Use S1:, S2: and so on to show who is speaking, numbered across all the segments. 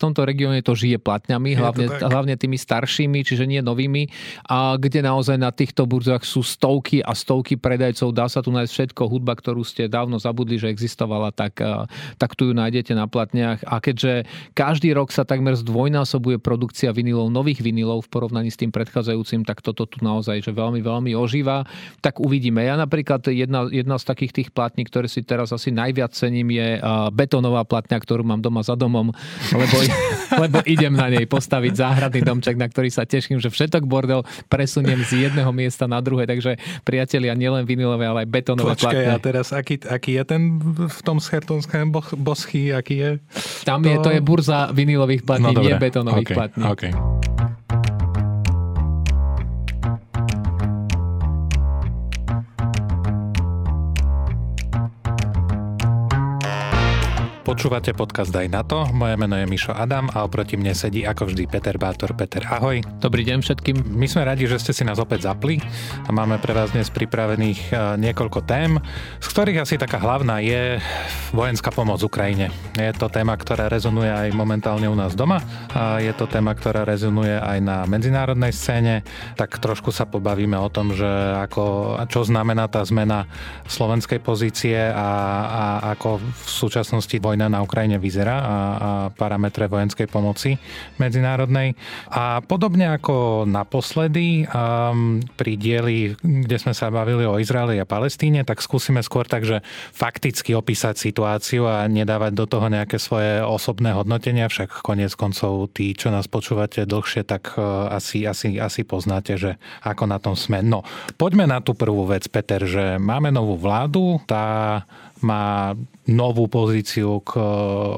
S1: tomto regióne to žije platňami, hlavne, hlavne tými staršími, čiže nie novými, a kde naozaj na týchto burzách sú stovky a stovky predajcov. Dá sa tu nájsť všetko, hudba, ktorú ste dávno zabudli, že existovala, tak, tak tu ju nájdete na platniach. A keďže každý rok sa takmer zdvojnásobuje produkcia vinilov, nových vinilov v porovnaní s tým predchádzajúcim, tak toto tu naozaj že veľmi, veľmi ožíva. Tak uvidíme. Ja napríklad jedna, jedna z takých tých platní, ktoré si teraz asi najviac cením, je betónová platňa, ktorú mám doma za domom, lebo, lebo idem na nej postaviť záhradný domček, na ktorý sa teším, že všetok bordel presuniem z jedného miesta na druhé. Takže priatelia, nielen vinilové, ale aj betónové
S2: Počkej, platne. a teraz aký, aký je ten v tom schertonském boschy, aký je?
S1: Tam to... je, to je burza vinilových platní, no, nie betónových okay, platní.
S2: Okay. Počúvate podcast Aj na to. Moje meno je Mišo Adam a oproti mne sedí ako vždy Peter Bátor. Peter, ahoj.
S1: Dobrý deň všetkým.
S2: My sme radi, že ste si nás opäť zapli a máme pre vás dnes pripravených e, niekoľko tém, z ktorých asi taká hlavná je vojenská pomoc Ukrajine. Je to téma, ktorá rezonuje aj momentálne u nás doma a je to téma, ktorá rezonuje aj na medzinárodnej scéne. Tak trošku sa pobavíme o tom, že ako, čo znamená tá zmena slovenskej pozície a, a ako v súčasnosti vojna na Ukrajine vyzerá a, a parametre vojenskej pomoci medzinárodnej. A podobne ako naposledy um, pri dieli, kde sme sa bavili o Izraeli a Palestíne, tak skúsime skôr tak, že fakticky opísať situáciu a nedávať do toho nejaké svoje osobné hodnotenia, však konec koncov tí, čo nás počúvate dlhšie, tak uh, asi, asi, asi poznáte, že ako na tom sme. No, poďme na tú prvú vec, Peter, že máme novú vládu, tá má novú pozíciu k e,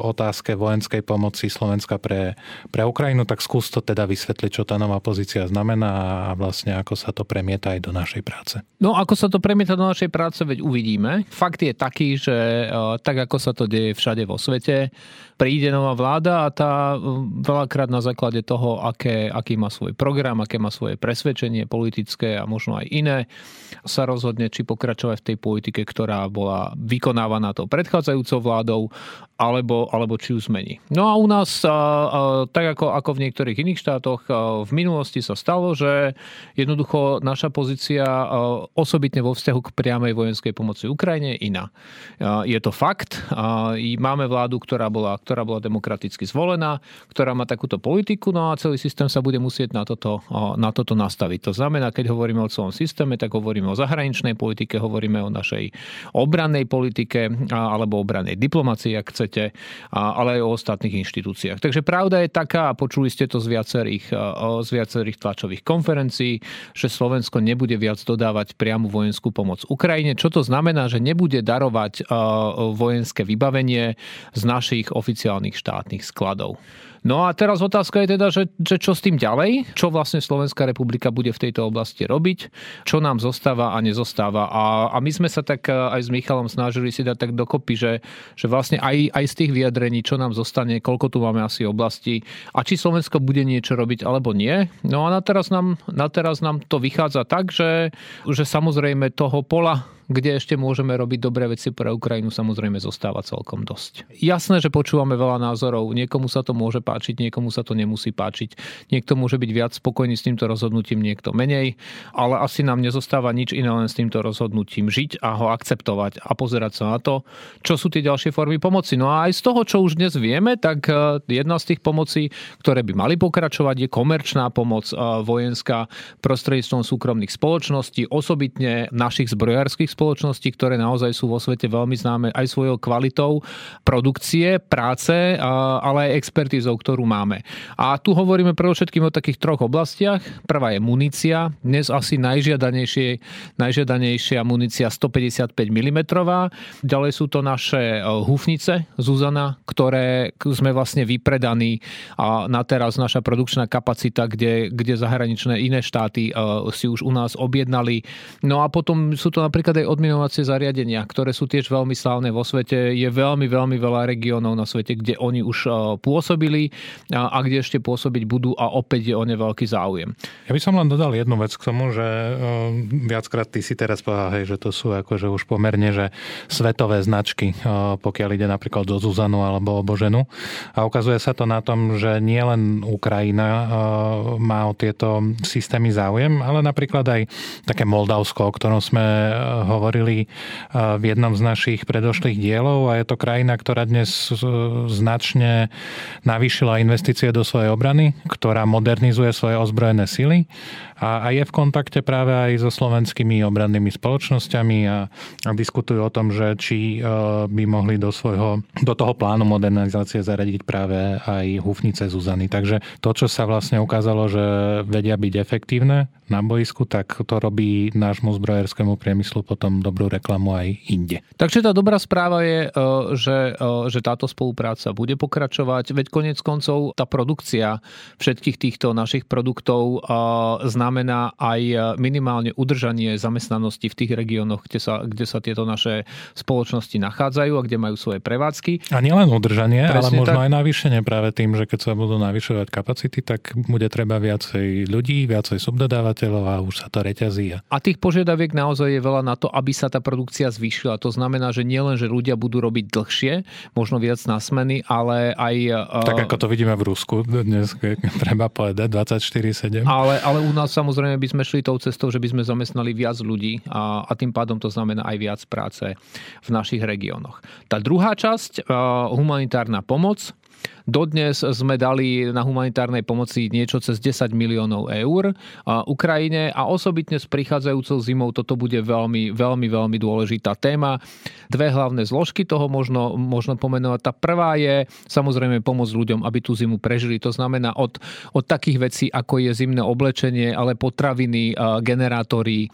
S2: otázke vojenskej pomoci Slovenska pre, pre Ukrajinu, tak skús to teda vysvetliť, čo tá nová pozícia znamená a vlastne ako sa to premieta aj do našej práce.
S1: No ako sa to premieta do našej práce, veď uvidíme. Fakt je taký, že e, tak ako sa to deje všade vo svete, príde nová vláda a tá e, veľakrát na základe toho, aké, aký má svoj program, aké má svoje presvedčenie politické a možno aj iné, sa rozhodne, či pokračovať v tej politike, ktorá bola vykonávaná tou predchádzajúcou vládou, alebo, alebo či ju zmení. No a u nás, tak ako, ako v niektorých iných štátoch, v minulosti sa stalo, že jednoducho naša pozícia osobitne vo vzťahu k priamej vojenskej pomoci Ukrajine je iná. Je to fakt. Máme vládu, ktorá bola, ktorá bola demokraticky zvolená, ktorá má takúto politiku, no a celý systém sa bude musieť na toto, na toto nastaviť. To znamená, keď hovoríme o celom systéme, tak hovoríme o zahraničnej politike, hovoríme o našej obrannej politike a, alebo obrannej diplomácii, ak chcete ale aj o ostatných inštitúciách. Takže pravda je taká, a počuli ste to z viacerých, z viacerých tlačových konferencií, že Slovensko nebude viac dodávať priamu vojenskú pomoc Ukrajine. Čo to znamená, že nebude darovať vojenské vybavenie z našich oficiálnych štátnych skladov. No a teraz otázka je teda, že, že čo s tým ďalej? Čo vlastne Slovenská republika bude v tejto oblasti robiť? Čo nám zostáva a nezostáva? A, a my sme sa tak e, aj s Michalom snažili si dať tak dokopy, že, že vlastne aj, aj z tých vyjadrení, čo nám zostane, koľko tu máme asi oblasti a či Slovensko bude niečo robiť alebo nie. No a na teraz nám, na teraz nám to vychádza tak, že, že samozrejme toho pola kde ešte môžeme robiť dobré veci pre Ukrajinu, samozrejme zostáva celkom dosť. Jasné, že počúvame veľa názorov, niekomu sa to môže páčiť, niekomu sa to nemusí páčiť. Niekto môže byť viac spokojný s týmto rozhodnutím, niekto menej, ale asi nám nezostáva nič iné len s týmto rozhodnutím žiť a ho akceptovať a pozerať sa na to, čo sú tie ďalšie formy pomoci. No a aj z toho, čo už dnes vieme, tak e, jedna z tých pomocí, ktoré by mali pokračovať, je komerčná pomoc e, vojenská prostredníctvom súkromných spoločností, osobitne našich zbrojárskych spoločností ktoré naozaj sú vo svete veľmi známe aj svojou kvalitou produkcie, práce, ale aj expertízou, ktorú máme. A tu hovoríme predovšetkým o takých troch oblastiach. Prvá je munícia. Dnes asi najžiadanejšie, najžiadanejšia munícia 155 mm. Ďalej sú to naše e, hufnice Zuzana, ktoré sme vlastne vypredaní a na teraz naša produkčná kapacita, kde, kde zahraničné iné štáty e, si už u nás objednali. No a potom sú to napríklad aj aj odminovacie zariadenia, ktoré sú tiež veľmi slávne vo svete. Je veľmi, veľmi veľa regiónov na svete, kde oni už pôsobili a kde ešte pôsobiť budú a opäť je o ne veľký záujem.
S2: Ja by som len dodal jednu vec k tomu, že viackrát ty si teraz povedal, že to sú akože už pomerne, že svetové značky, pokiaľ ide napríklad o Zuzanu alebo o Boženu. A ukazuje sa to na tom, že nielen Ukrajina má o tieto systémy záujem, ale napríklad aj také Moldavsko, o ktorom sme e, hovorili e, v jednom z našich predošlých dielov a je to krajina, ktorá dnes e, značne navýšila investície do svojej obrany, ktorá modernizuje svoje ozbrojené sily a, je v kontakte práve aj so slovenskými obrannými spoločnosťami a, diskutujú o tom, že či by mohli do svojho, do toho plánu modernizácie zaradiť práve aj hufnice Zuzany. Takže to, čo sa vlastne ukázalo, že vedia byť efektívne na boisku, tak to robí nášmu zbrojerskému priemyslu potom dobrú reklamu aj inde.
S1: Takže tá dobrá správa je, e, že, e, že táto spolupráca bude pokračovať, veď konec koncov tá produkcia všetkých týchto našich produktov e, znamená aj minimálne udržanie zamestnanosti v tých regiónoch, kde sa, kde sa tieto naše spoločnosti nachádzajú a kde majú svoje prevádzky.
S2: A nielen udržanie, Presne ale možno tak. aj navýšenie práve tým, že keď sa budú navyšovať kapacity, tak bude treba viacej ľudí, viacej subdodávateľov dodávateľov a už sa to reťazí.
S1: A tých požiadaviek naozaj je veľa na to, aby sa tá produkcia zvýšila. To znamená, že nielen, že ľudia budú robiť dlhšie, možno viac na smeny, ale aj...
S2: Tak ako to vidíme v Rusku dnes, treba povedať, 24-7.
S1: Ale, ale u nás samozrejme by sme šli tou cestou, že by sme zamestnali viac ľudí a, a tým pádom to znamená aj viac práce v našich regiónoch. Tá druhá časť, humanitárna pomoc, Dodnes sme dali na humanitárnej pomoci niečo cez 10 miliónov eur Ukrajine a osobitne s prichádzajúcou zimou toto bude veľmi, veľmi, veľmi dôležitá téma. Dve hlavné zložky toho možno, možno pomenovať. Tá prvá je samozrejme pomôcť ľuďom, aby tú zimu prežili. To znamená od, od takých vecí, ako je zimné oblečenie, ale potraviny, generátory,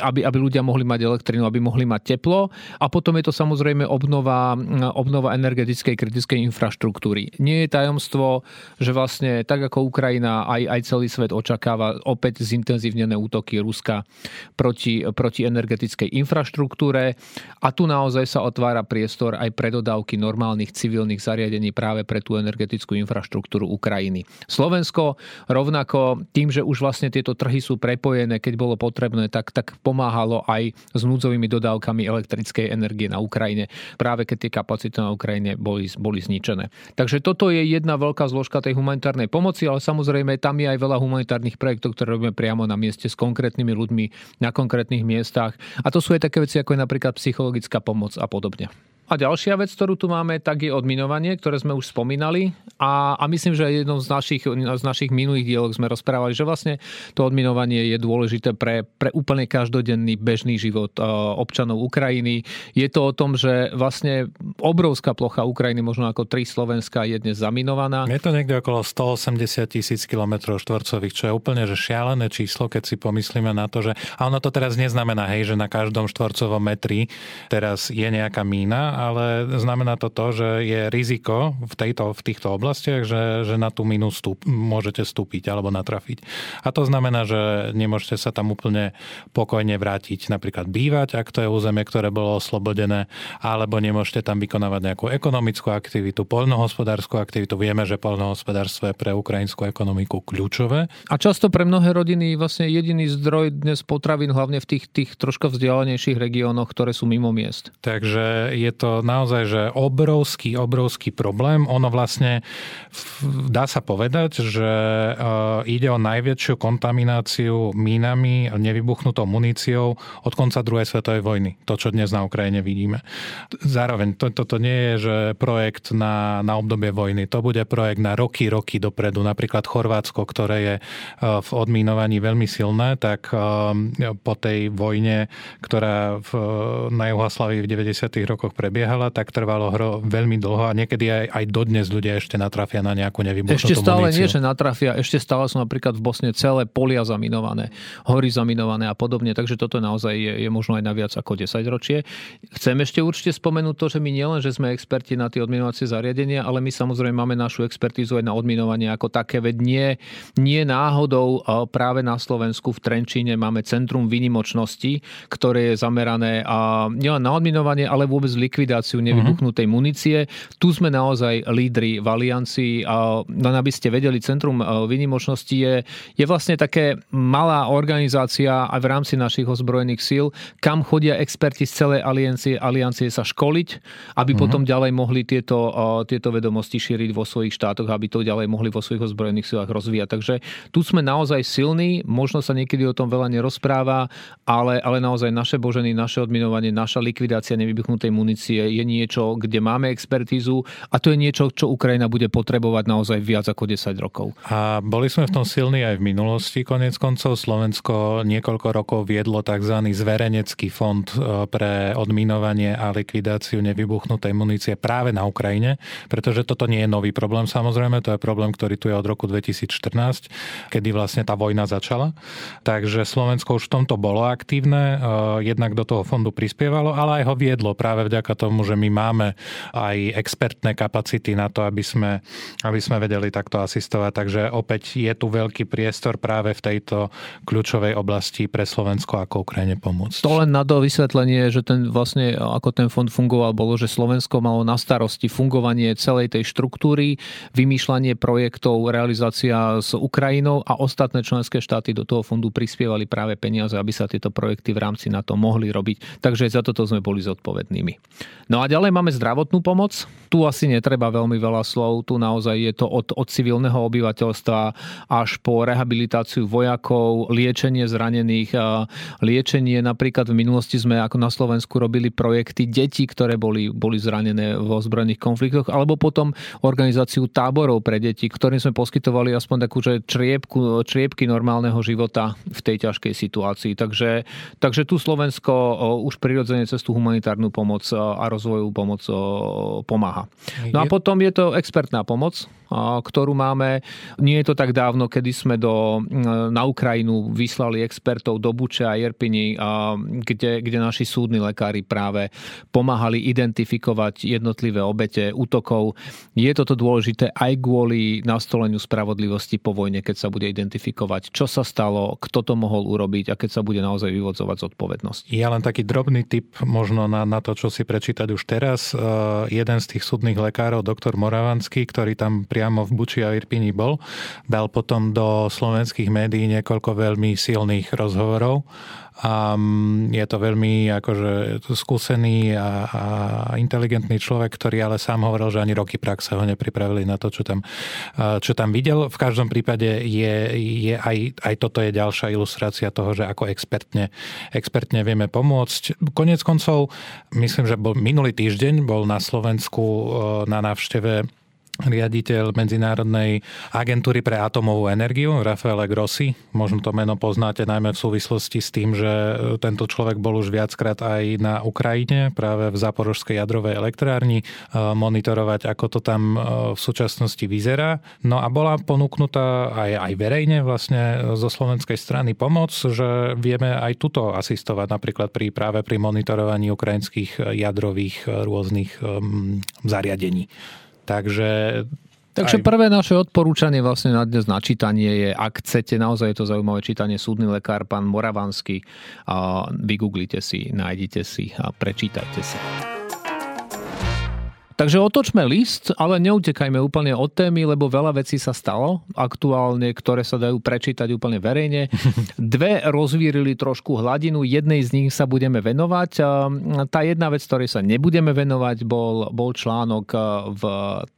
S1: aby, aby ľudia mohli mať elektrinu, aby mohli mať teplo. A potom je to samozrejme obnova, obnova energetickej kritickej infraštruktúry. Nie nie je tajomstvo, že vlastne tak ako Ukrajina, aj, aj celý svet očakáva opäť zintenzívnené útoky Ruska proti, proti energetickej infraštruktúre a tu naozaj sa otvára priestor aj pre dodávky normálnych civilných zariadení práve pre tú energetickú infraštruktúru Ukrajiny. Slovensko rovnako tým, že už vlastne tieto trhy sú prepojené, keď bolo potrebné, tak, tak pomáhalo aj s núdzovými dodávkami elektrickej energie na Ukrajine, práve keď tie kapacity na Ukrajine boli, boli zničené. Takže toto toto je jedna veľká zložka tej humanitárnej pomoci, ale samozrejme tam je aj veľa humanitárnych projektov, ktoré robíme priamo na mieste s konkrétnymi ľuďmi na konkrétnych miestach. A to sú aj také veci, ako je napríklad psychologická pomoc a podobne. A ďalšia vec, ktorú tu máme, tak je odminovanie, ktoré sme už spomínali. A, a myslím, že jednou z našich, z našich minulých dielov sme rozprávali, že vlastne to odminovanie je dôležité pre, pre úplne každodenný bežný život občanov Ukrajiny. Je to o tom, že vlastne obrovská plocha Ukrajiny, možno ako tri Slovenska, je dnes zaminovaná.
S2: Je to niekde okolo 180 tisíc km štvorcových, čo je úplne že šialené číslo, keď si pomyslíme na to, že... A ono to teraz neznamená, hej, že na každom štvorcovom metri teraz je nejaká mína, ale znamená to to, že je riziko v, tejto, v týchto oblastiach, že, že na tú minu stup, môžete stúpiť alebo natrafiť. A to znamená, že nemôžete sa tam úplne pokojne vrátiť napríklad bývať, ak to je územie, ktoré bolo oslobodené, alebo nemôžete tam vykonávať nejakú ekonomickú aktivitu, poľnohospodárskú aktivitu. Vieme, že poľnohospodárstvo je pre ukrajinskú ekonomiku kľúčové.
S1: A často pre mnohé rodiny vlastne jediný zdroj dnes potravín, hlavne v tých, tých troška vzdialenejších regiónoch, ktoré sú mimo miest.
S2: Takže je to naozaj že obrovský, obrovský problém. Ono vlastne dá sa povedať, že e, ide o najväčšiu kontamináciu mínami, nevybuchnutou muníciou od konca druhej svetovej vojny. To, čo dnes na Ukrajine vidíme. Zároveň toto to, to nie je, že projekt na, na obdobie vojny. To bude projekt na roky, roky dopredu. Napríklad Chorvátsko, ktoré je e, v odmínovaní veľmi silné, tak e, po tej vojne, ktorá v, na Juhoslavii v 90. rokoch prebiehala, prebiehala, tak trvalo hro veľmi dlho a niekedy aj, aj dodnes ľudia ešte natrafia na nejakú nevybuchnutú
S1: Ešte stále
S2: muníciu.
S1: nie, že natrafia, ešte stále sú napríklad v Bosne celé polia zaminované, hory zaminované a podobne, takže toto naozaj je, je možno aj na viac ako 10 ročie. Chcem ešte určite spomenúť to, že my nielen, že sme experti na tie odminovacie zariadenia, ale my samozrejme máme našu expertízu aj na odminovanie ako také, veď nie, nie náhodou práve na Slovensku v Trenčíne máme Centrum výnimočnosti, ktoré je zamerané a nielen na odminovanie, ale vôbec likvidáciu nevybuchnutej uh-huh. munície. Tu sme naozaj lídri v aliancii a len aby ste vedeli, Centrum výnimočnosti je, je vlastne také malá organizácia aj v rámci našich ozbrojených síl, kam chodia experti z celej aliancie, aliancie sa školiť, aby uh-huh. potom ďalej mohli tieto, tieto vedomosti šíriť vo svojich štátoch, aby to ďalej mohli vo svojich ozbrojených silách rozvíjať. Takže tu sme naozaj silní, možno sa niekedy o tom veľa nerozpráva, ale, ale naozaj naše boženy, naše odminovanie, naša likvidácia nevybuchnutej munície je niečo, kde máme expertízu a to je niečo, čo Ukrajina bude potrebovať naozaj viac ako 10 rokov.
S2: A boli sme v tom silní aj v minulosti, konec koncov. Slovensko niekoľko rokov viedlo tzv. zverejnecký fond e, pre odminovanie a likvidáciu nevybuchnutej munície práve na Ukrajine, pretože toto nie je nový problém samozrejme, to je problém, ktorý tu je od roku 2014, kedy vlastne tá vojna začala. Takže Slovensko už v tomto bolo aktívne, e, jednak do toho fondu prispievalo, ale aj ho viedlo práve vďaka tomu, že my máme aj expertné kapacity na to, aby sme, aby sme vedeli takto asistovať. Takže opäť je tu veľký priestor práve v tejto kľúčovej oblasti pre Slovensko ako Ukrajine pomôcť.
S1: To len na to vysvetlenie, že ten vlastne, ako ten fond fungoval, bolo, že Slovensko malo na starosti fungovanie celej tej štruktúry, vymýšľanie projektov, realizácia s Ukrajinou a ostatné členské štáty do toho fondu prispievali práve peniaze, aby sa tieto projekty v rámci NATO mohli robiť. Takže za toto sme boli zodpovednými. No a ďalej máme zdravotnú pomoc. Tu asi netreba veľmi veľa slov. Tu naozaj je to od, od civilného obyvateľstva až po rehabilitáciu vojakov, liečenie zranených, liečenie. Napríklad v minulosti sme ako na Slovensku robili projekty detí, ktoré boli, boli zranené vo zbrojných konfliktoch, alebo potom organizáciu táborov pre deti, ktorým sme poskytovali aspoň takú že čriepku, čriepky normálneho života v tej ťažkej situácii. Takže, takže tu Slovensko už prirodzene cez tú humanitárnu pomoc a rozvojovú pomoc pomáha. No a potom je to expertná pomoc, ktorú máme. Nie je to tak dávno, kedy sme do, na Ukrajinu vyslali expertov do Buče a Jerpini, kde, kde naši súdni lekári práve pomáhali identifikovať jednotlivé obete útokov. Je toto dôležité aj kvôli nastoleniu spravodlivosti po vojne, keď sa bude identifikovať, čo sa stalo, kto to mohol urobiť a keď sa bude naozaj vyvodzovať zodpovednosť.
S2: Ja len taký drobný tip možno na, na to, čo si prečítať už teraz. Uh, jeden z tých súdnych lekárov, doktor Moravanský, ktorý tam pri priamo v Buči a Irpini bol. Dal potom do slovenských médií niekoľko veľmi silných rozhovorov a mm, je to veľmi akože skúsený a, a inteligentný človek, ktorý ale sám hovoril, že ani roky praxe ho nepripravili na to, čo tam, čo tam videl. V každom prípade je, je aj, aj toto je ďalšia ilustrácia toho, že ako expertne, expertne vieme pomôcť. Konec koncov, myslím, že bol minulý týždeň bol na Slovensku na návšteve riaditeľ Medzinárodnej agentúry pre atomovú energiu, Rafael Grossi. Možno to meno poznáte najmä v súvislosti s tým, že tento človek bol už viackrát aj na Ukrajine, práve v Zaporožskej jadrovej elektrárni, e, monitorovať, ako to tam e, v súčasnosti vyzerá. No a bola ponúknutá aj, aj verejne vlastne zo slovenskej strany pomoc, že vieme aj tuto asistovať napríklad pri, práve pri monitorovaní ukrajinských jadrových rôznych zariadení. Takže
S1: Takže aj... prvé naše odporúčanie vlastne na dnes na čítanie je, ak chcete, naozaj je to zaujímavé čítanie, súdny lekár, pán Moravanský, vygooglite si, nájdite si a prečítajte si. Takže otočme list, ale neutekajme úplne od témy, lebo veľa vecí sa stalo aktuálne, ktoré sa dajú prečítať úplne verejne. Dve rozvírili trošku hladinu, jednej z nich sa budeme venovať. Tá jedna vec, ktorej sa nebudeme venovať, bol, bol článok v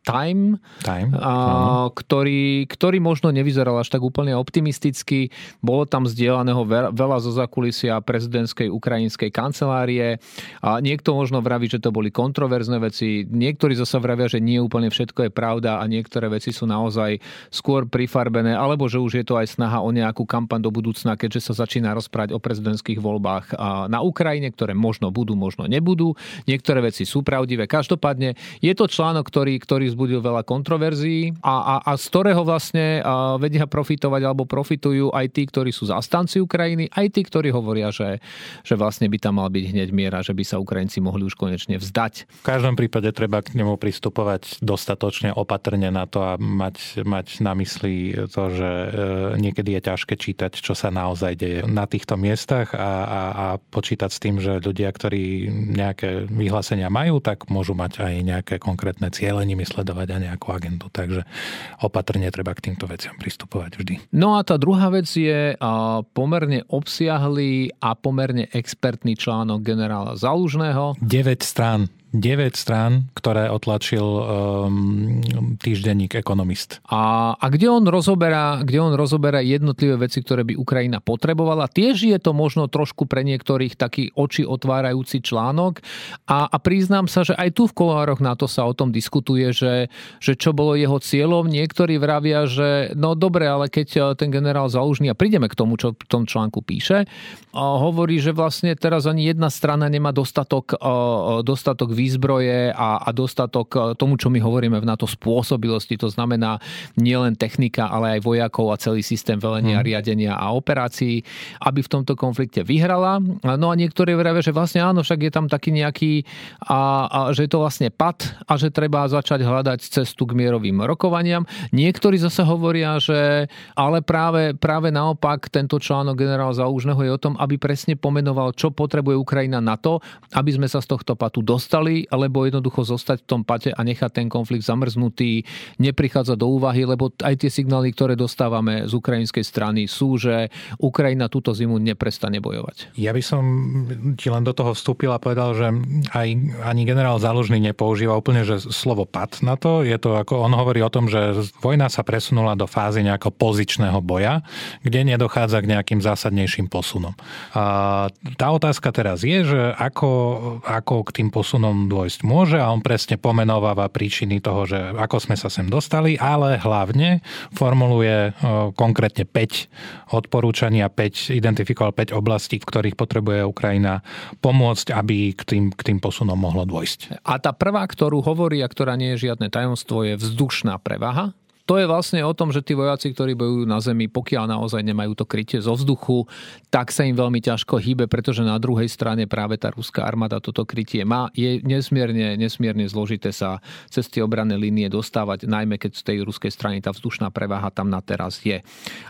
S1: Time,
S2: Time
S1: a, ktorý, ktorý možno nevyzeral až tak úplne optimisticky. Bolo tam zdieľaného veľa zo zakulisia prezidentskej ukrajinskej kancelárie. A niekto možno vraví, že to boli kontroverzné veci. Niek- niektorí zase vravia, že nie úplne všetko je pravda a niektoré veci sú naozaj skôr prifarbené, alebo že už je to aj snaha o nejakú kampaň do budúcna, keďže sa začína rozprávať o prezidentských voľbách na Ukrajine, ktoré možno budú, možno nebudú. Niektoré veci sú pravdivé. Každopádne je to článok, ktorý, ktorý zbudil veľa kontroverzií a, a, a z ktorého vlastne vedia profitovať alebo profitujú aj tí, ktorí sú zastanci Ukrajiny, aj tí, ktorí hovoria, že, že vlastne by tam mal byť hneď miera, že by sa Ukrajinci mohli už konečne vzdať.
S2: V každom prípade treba k nemu pristupovať dostatočne opatrne na to a mať, mať na mysli to, že e, niekedy je ťažké čítať, čo sa naozaj deje na týchto miestach a, a, a počítať s tým, že ľudia, ktorí nejaké vyhlásenia majú, tak môžu mať aj nejaké konkrétne ciele nimi sledovať a nejakú agendu. Takže opatrne treba k týmto veciam pristupovať vždy.
S1: No a tá druhá vec je pomerne obsiahlý a pomerne expertný článok generála Zalužného.
S2: 9 strán 9 strán, ktoré otlačil um, týždenník Ekonomist.
S1: A, a kde, on rozoberá, kde on rozoberá jednotlivé veci, ktoré by Ukrajina potrebovala. Tiež je to možno trošku pre niektorých taký oči otvárajúci článok. A, a priznám sa, že aj tu v kolároch na to sa o tom diskutuje, že, že čo bolo jeho cieľom. Niektorí vravia, že no dobre, ale keď eh, ten generál Zalužný, a prídeme k tomu, čo v tom článku píše, hovorí, že vlastne teraz ani jedna strana nemá dostatok, eh, dostatok výzbroje a, a dostatok e, tomu, čo my hovoríme v NATO spôsobilosti, to znamená nielen technika, ale aj vojakov a celý systém velenia, hmm. riadenia a operácií, aby v tomto konflikte vyhrala. No a niektorí vravia, že vlastne áno, však je tam taký nejaký, a, a že je to vlastne pad a že treba začať hľadať cestu k mierovým rokovaniam. Niektorí zase hovoria, že ale práve, práve naopak tento článok generála Zaúžneho je o tom, aby presne pomenoval, čo potrebuje Ukrajina na to, aby sme sa z tohto patu dostali alebo jednoducho zostať v tom pate a nechať ten konflikt zamrznutý, neprichádza do úvahy, lebo aj tie signály, ktoré dostávame z ukrajinskej strany sú, že Ukrajina túto zimu neprestane bojovať.
S2: Ja by som ti len do toho vstúpil a povedal, že aj ani generál Zálužný nepoužíva úplne že slovo pad na to. Je to ako on hovorí o tom, že vojna sa presunula do fázy nejakého pozičného boja, kde nedochádza k nejakým zásadnejším posunom. A tá otázka teraz je, že ako, ako k tým posunom dôjsť môže a on presne pomenováva príčiny toho, že ako sme sa sem dostali, ale hlavne formuluje konkrétne 5 odporúčaní a 5, identifikoval 5 oblastí, v ktorých potrebuje Ukrajina pomôcť, aby k tým, k tým posunom mohlo dôjsť.
S1: A tá prvá, ktorú hovorí a ktorá nie je žiadne tajomstvo, je vzdušná prevaha to je vlastne o tom, že tí vojaci, ktorí bojujú na zemi, pokiaľ naozaj nemajú to krytie zo vzduchu, tak sa im veľmi ťažko hýbe, pretože na druhej strane práve tá ruská armáda toto krytie má. Je nesmierne, nesmierne zložité sa cez tie obranné línie dostávať, najmä keď z tej ruskej strany tá vzdušná preváha tam na teraz je.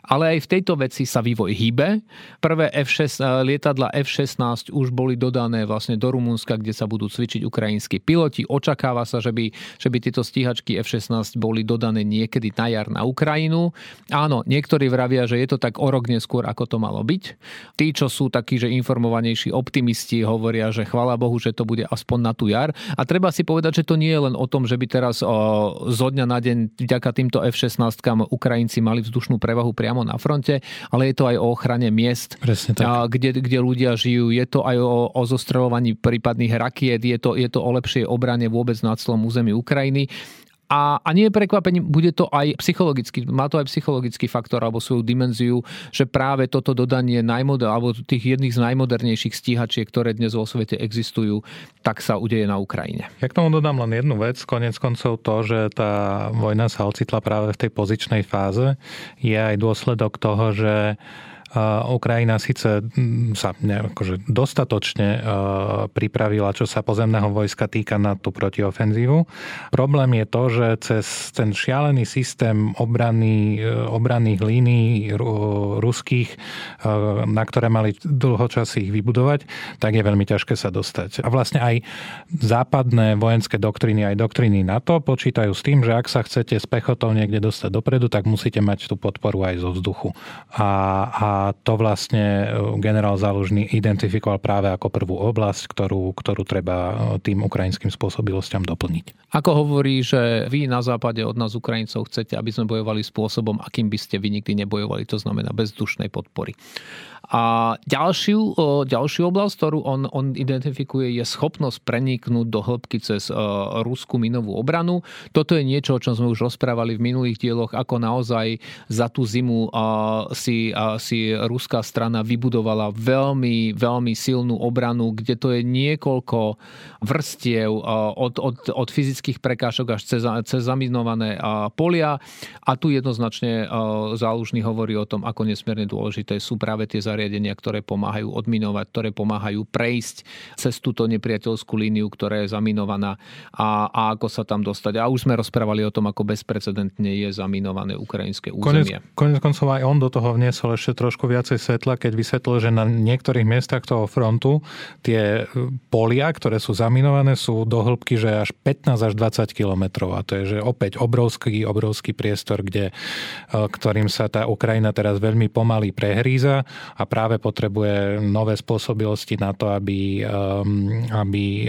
S1: Ale aj v tejto veci sa vývoj hýbe. Prvé F6, lietadla F-16 už boli dodané vlastne do Rumunska, kde sa budú cvičiť ukrajinskí piloti. Očakáva sa, že by, že by tieto stíhačky F-16 boli dodané niekedy niekedy na jar na Ukrajinu. Áno, niektorí vravia, že je to tak o rok neskôr, ako to malo byť. Tí, čo sú takí, že informovanejší optimisti, hovoria, že chvála Bohu, že to bude aspoň na tú jar. A treba si povedať, že to nie je len o tom, že by teraz o, zo dňa na deň vďaka týmto F-16 Ukrajinci mali vzdušnú prevahu priamo na fronte, ale je to aj o ochrane miest,
S2: A,
S1: kde, kde ľudia žijú. Je to aj o, o zostrelovaní prípadných rakiet, je to, je to o lepšej obrane vôbec na celom území Ukrajiny. A, a nie je prekvapením, bude to aj psychologický, má to aj psychologický faktor alebo svoju dimenziu, že práve toto dodanie najmoder, alebo tých jedných z najmodernejších stíhačiek, ktoré dnes vo svete existujú, tak sa udeje na Ukrajine.
S2: Ja k tomu dodám len jednu vec, konec koncov to, že tá vojna sa ocitla práve v tej pozičnej fáze, je aj dôsledok toho, že Ukrajina síce mm, sa ne, akože dostatočne pripravila, čo sa pozemného vojska týka na tú protiofenzívu. Problém je to, že cez ten šialený systém obrany, e, obranných línií ruských, e, na ktoré mali dlho čas ich vybudovať, tak je veľmi ťažké sa dostať. A vlastne aj západné vojenské doktriny, aj doktriny NATO počítajú s tým, že ak sa chcete s pechotou niekde dostať dopredu, tak musíte mať tú podporu aj zo vzduchu. A, a a to vlastne generál Zálužný identifikoval práve ako prvú oblasť, ktorú, ktorú treba tým ukrajinským spôsobilosťam doplniť.
S1: Ako hovorí, že vy na západe od nás Ukrajincov chcete, aby sme bojovali spôsobom, akým by ste vy nikdy nebojovali, to znamená bez dušnej podpory. A ďalšiu, ďalšiu oblasť, ktorú on, on identifikuje, je schopnosť preniknúť do hĺbky cez ruskú minovú obranu. Toto je niečo, o čom sme už rozprávali v minulých dieloch, ako naozaj za tú zimu si, si ruská strana vybudovala veľmi, veľmi silnú obranu, kde to je niekoľko vrstiev od, od, od fyzických prekážok až cez, cez zaminované polia. A tu jednoznačne zálužný hovorí o tom, ako nesmierne dôležité sú práve tie zariadenia, ktoré pomáhajú odminovať, ktoré pomáhajú prejsť cez túto nepriateľskú líniu, ktorá je zaminovaná a, a ako sa tam dostať. A už sme rozprávali o tom, ako bezprecedentne je zaminované ukrajinské územie.
S2: Konec, konec koncov aj on do toho vniesol ešte trošku viacej svetla, keď vysvetlil, že na niektorých miestach toho frontu tie polia, ktoré sú zaminované, sú do hĺbky, že až 15 až 20 kilometrov. A to je, že opäť obrovský, obrovský priestor, kde, ktorým sa tá Ukrajina teraz veľmi pomaly prehríza a práve potrebuje nové spôsobilosti na to, aby, um, aby,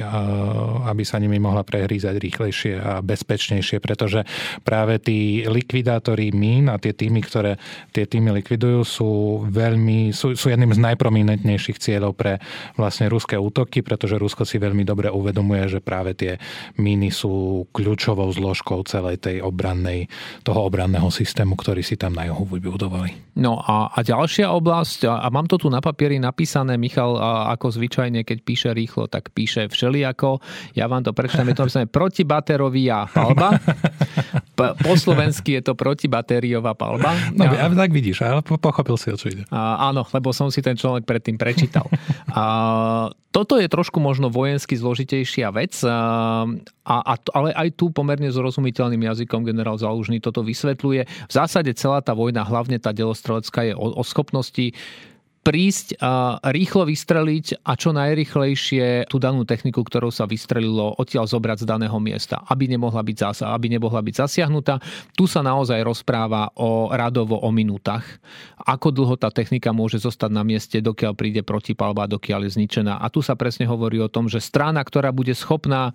S2: aby sa nimi mohla prehrízať rýchlejšie a bezpečnejšie, pretože práve tí likvidátori mín a tie týmy, ktoré tie týmy likvidujú, sú veľmi, sú, sú jedným z najprominentnejších cieľov pre vlastne ruské útoky, pretože Rusko si veľmi dobre uvedomuje, že práve tie míny sú kľúčovou zložkou celej tej obrannej, toho obranného systému, ktorý si tam na juhu vybudovali.
S1: No a, a ďalšia oblasť, a mám to tu na papieri napísané, Michal, ako zvyčajne, keď píše rýchlo, tak píše všelijako. Ja vám to prečítam, je to napísané protibaterovia palba. Po slovensky je to protibatériová palba.
S2: No, ja, tak vidíš, ale pochopil si, o čo ide.
S1: A, áno, lebo som si ten článok predtým prečítal. A, toto je trošku možno vojensky zložitejšia vec, a, a, ale aj tu pomerne zrozumiteľným jazykom generál Zalužný toto vysvetľuje. V zásade celá tá vojna, hlavne tá delostrelecká, je o, o schopnosti prísť a rýchlo vystreliť a čo najrychlejšie tú danú techniku, ktorou sa vystrelilo, odtiaľ zobrať z daného miesta, aby nemohla byť, zasa, aby nemohla byť zasiahnutá. Tu sa naozaj rozpráva o radovo o minútach. Ako dlho tá technika môže zostať na mieste, dokiaľ príde protipalba, dokiaľ je zničená. A tu sa presne hovorí o tom, že strana, ktorá bude schopná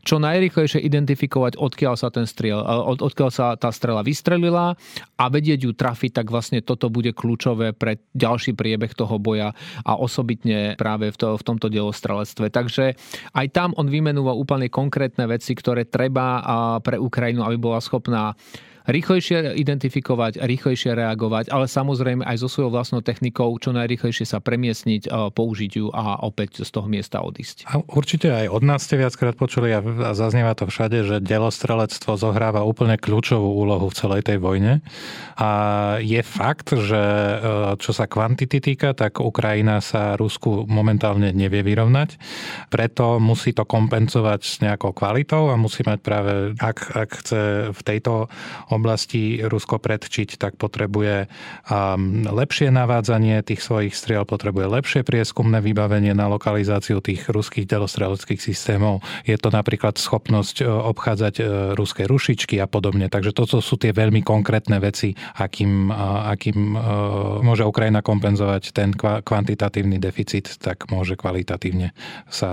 S1: čo najrychlejšie identifikovať, odkiaľ sa ten striel, od, odkiaľ sa tá strela vystrelila a vedieť ju trafiť, tak vlastne toto bude kľúčové pre ďalší priebeh toho boja a osobitne práve v, to, v tomto dielostrelectve. Takže aj tam on vymenúva úplne konkrétne veci, ktoré treba pre Ukrajinu, aby bola schopná rýchlejšie identifikovať, rýchlejšie reagovať, ale samozrejme aj so svojou vlastnou technikou čo najrýchlejšie sa premiesniť, použiť ju a opäť z toho miesta odísť.
S2: A určite aj od nás ste viackrát počuli a zaznieva to všade, že delostrelectvo zohráva úplne kľúčovú úlohu v celej tej vojne. A je fakt, že e, čo sa kvantity týka, tak Ukrajina sa Rusku momentálne nevie vyrovnať. Preto musí to kompenzovať s nejakou kvalitou a musí mať práve, ak, ak chce v tejto oblasti Rusko predčiť, tak potrebuje um, lepšie navádzanie tých svojich striel, potrebuje lepšie prieskumné vybavenie na lokalizáciu tých ruských delostreleckých systémov. Je to napríklad schopnosť e, obchádzať e, ruské rušičky a podobne. Takže toto sú tie veľmi konkrétne veci, akým, akým e, môže Ukrajina kompenzovať ten kvantitatívny deficit, tak môže kvalitatívne sa,